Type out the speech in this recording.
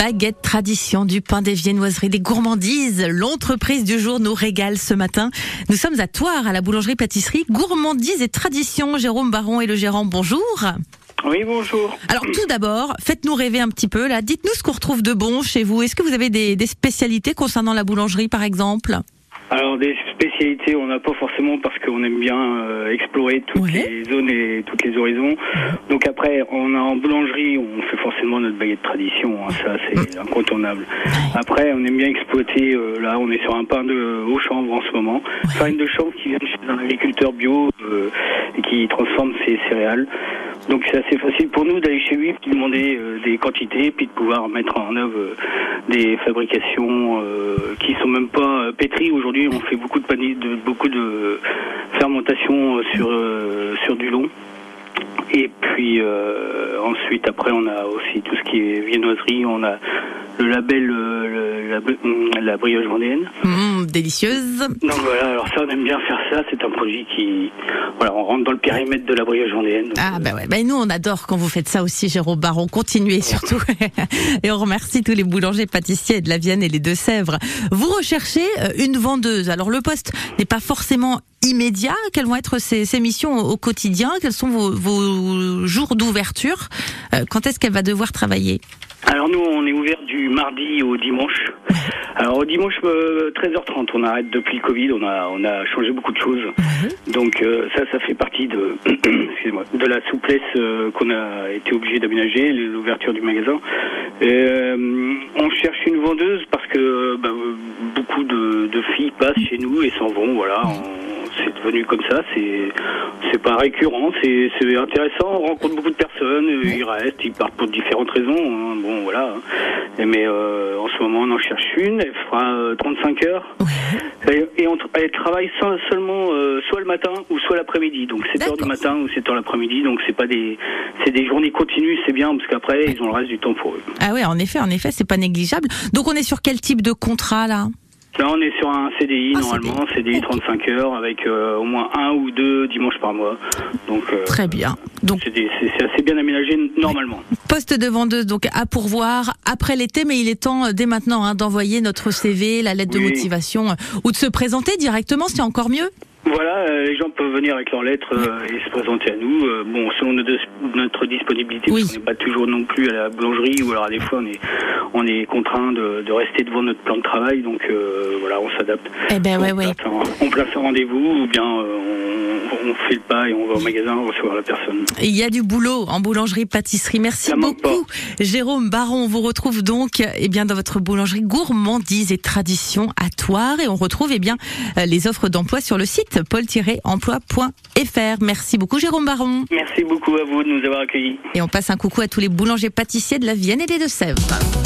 Baguette tradition du pain des viennoiseries des gourmandises. L'entreprise du jour nous régale ce matin. Nous sommes à Toire, à la boulangerie pâtisserie gourmandise et tradition. Jérôme Baron et le gérant, bonjour. Oui, bonjour. Alors tout d'abord, faites-nous rêver un petit peu là. Dites-nous ce qu'on retrouve de bon chez vous. Est-ce que vous avez des, des spécialités concernant la boulangerie par exemple? Alors des spécialités, on n'a pas forcément parce qu'on aime bien euh, explorer toutes Ouais. les zones et toutes les horizons. Donc après, on a en boulangerie, on fait forcément notre baguette tradition, hein, ça c'est incontournable. Après, on aime bien exploiter. euh, là, on est sur un pain de haut chanvre en ce moment, farine de chanvre qui vient chez un agriculteur bio euh, et qui transforme ses céréales. Donc c'est assez facile pour nous d'aller chez lui, de demander euh, des quantités, puis de pouvoir mettre en œuvre euh, des fabrications euh, qui sont même pas pétries. Aujourd'hui, on fait beaucoup de paniers, de beaucoup de fermentation sur sur du long. Et puis euh, ensuite, après, on a aussi tout ce qui est viennoiserie. On a le label euh, le- la, la brioche vendéenne. Hum, Délicieuse. Donc voilà, alors ça, on aime bien faire ça. C'est un produit qui, voilà, on rentre dans le périmètre de la brioche vendéenne. Donc, Ah bah ouais, bah nous on adore quand vous faites ça aussi, Jérôme Baron. Continuez surtout. et on remercie tous les boulangers, pâtissiers de la Vienne et les Deux-Sèvres. Vous recherchez euh, une vendeuse. Alors le poste n'est pas forcément immédiat. Quelles vont être ces, ces missions au, au quotidien Quels sont vos, vos jours d'ouverture Euh, Quand est-ce qu'elle va devoir travailler Alors nous, on est ouvert du mardi au dimanche. Alors au dimanche, euh, 13h30, on arrête depuis le Covid, on a, on a changé beaucoup de choses. Donc euh, ça, ça fait partie de, de la souplesse euh, qu'on a été obligé d'aménager, l'ouverture du magasin. Euh, on cherche une vendeuse parce que bah, beaucoup de, de filles passent chez nous et s'en vont. Voilà, On- c'est devenu comme ça. C'est c'est pas récurrent, c'est c'est intéressant. On rencontre beaucoup de personnes, euh, ils restent, ils partent pour différentes raisons. hein. Bon, voilà. Mais euh, en ce moment, on en cherche une. Elle fera euh, 35 heures. Et, et on elle travaille sans- seulement euh, soit le matin ou soit l'après-midi. Donc 7 heures du matin ou 7 heures l'après-midi. Donc c'est pas des c'est des journées continues. C'est bien parce qu'après ils ont le reste du temps pour eux. Ah ouais, en effet, en effet, c'est pas négligeable. Donc on est sur quel type de contrat là? Là, on est sur un CDI Ah, normalement, CDI, Ok. 35 heures avec euh, au moins un ou deux dimanches par mois. Donc euh, Très bien. Donc c'est assez bien aménagé normalement. Poste de vendeuse donc à pourvoir après l'été, mais il est temps euh, dès maintenant hein, d'envoyer notre CV, la lettre de motivation ou de se présenter directement, c'est encore mieux. Voilà, euh, les gens peuvent venir avec leurs lettres euh, et se présenter à nous. Euh, bon, selon notre, notre disponibilité, Oui. qu'on n'est pas toujours non plus à la boulangerie ou alors à des fois on est, on est contraint de, de rester devant notre plan de travail, donc euh, voilà, on s'adapte. Eh ben ouais, on, ouais. place un, on place un rendez-vous ou bien euh, on, on fait le pas et on va au magasin recevoir la personne. Il y a du boulot en boulangerie pâtisserie. Merci Ça beaucoup, Jérôme Baron. On vous retrouve donc eh bien dans votre boulangerie gourmandise et tradition à Toire et on retrouve eh bien les offres d'emploi sur le site paul-emploi.fr. Merci beaucoup, Jérôme Baron. Merci beaucoup à vous de nous avoir accueillis. Et on passe un coucou à tous les boulangers pâtissiers de la Vienne et des Deux-Sèvres.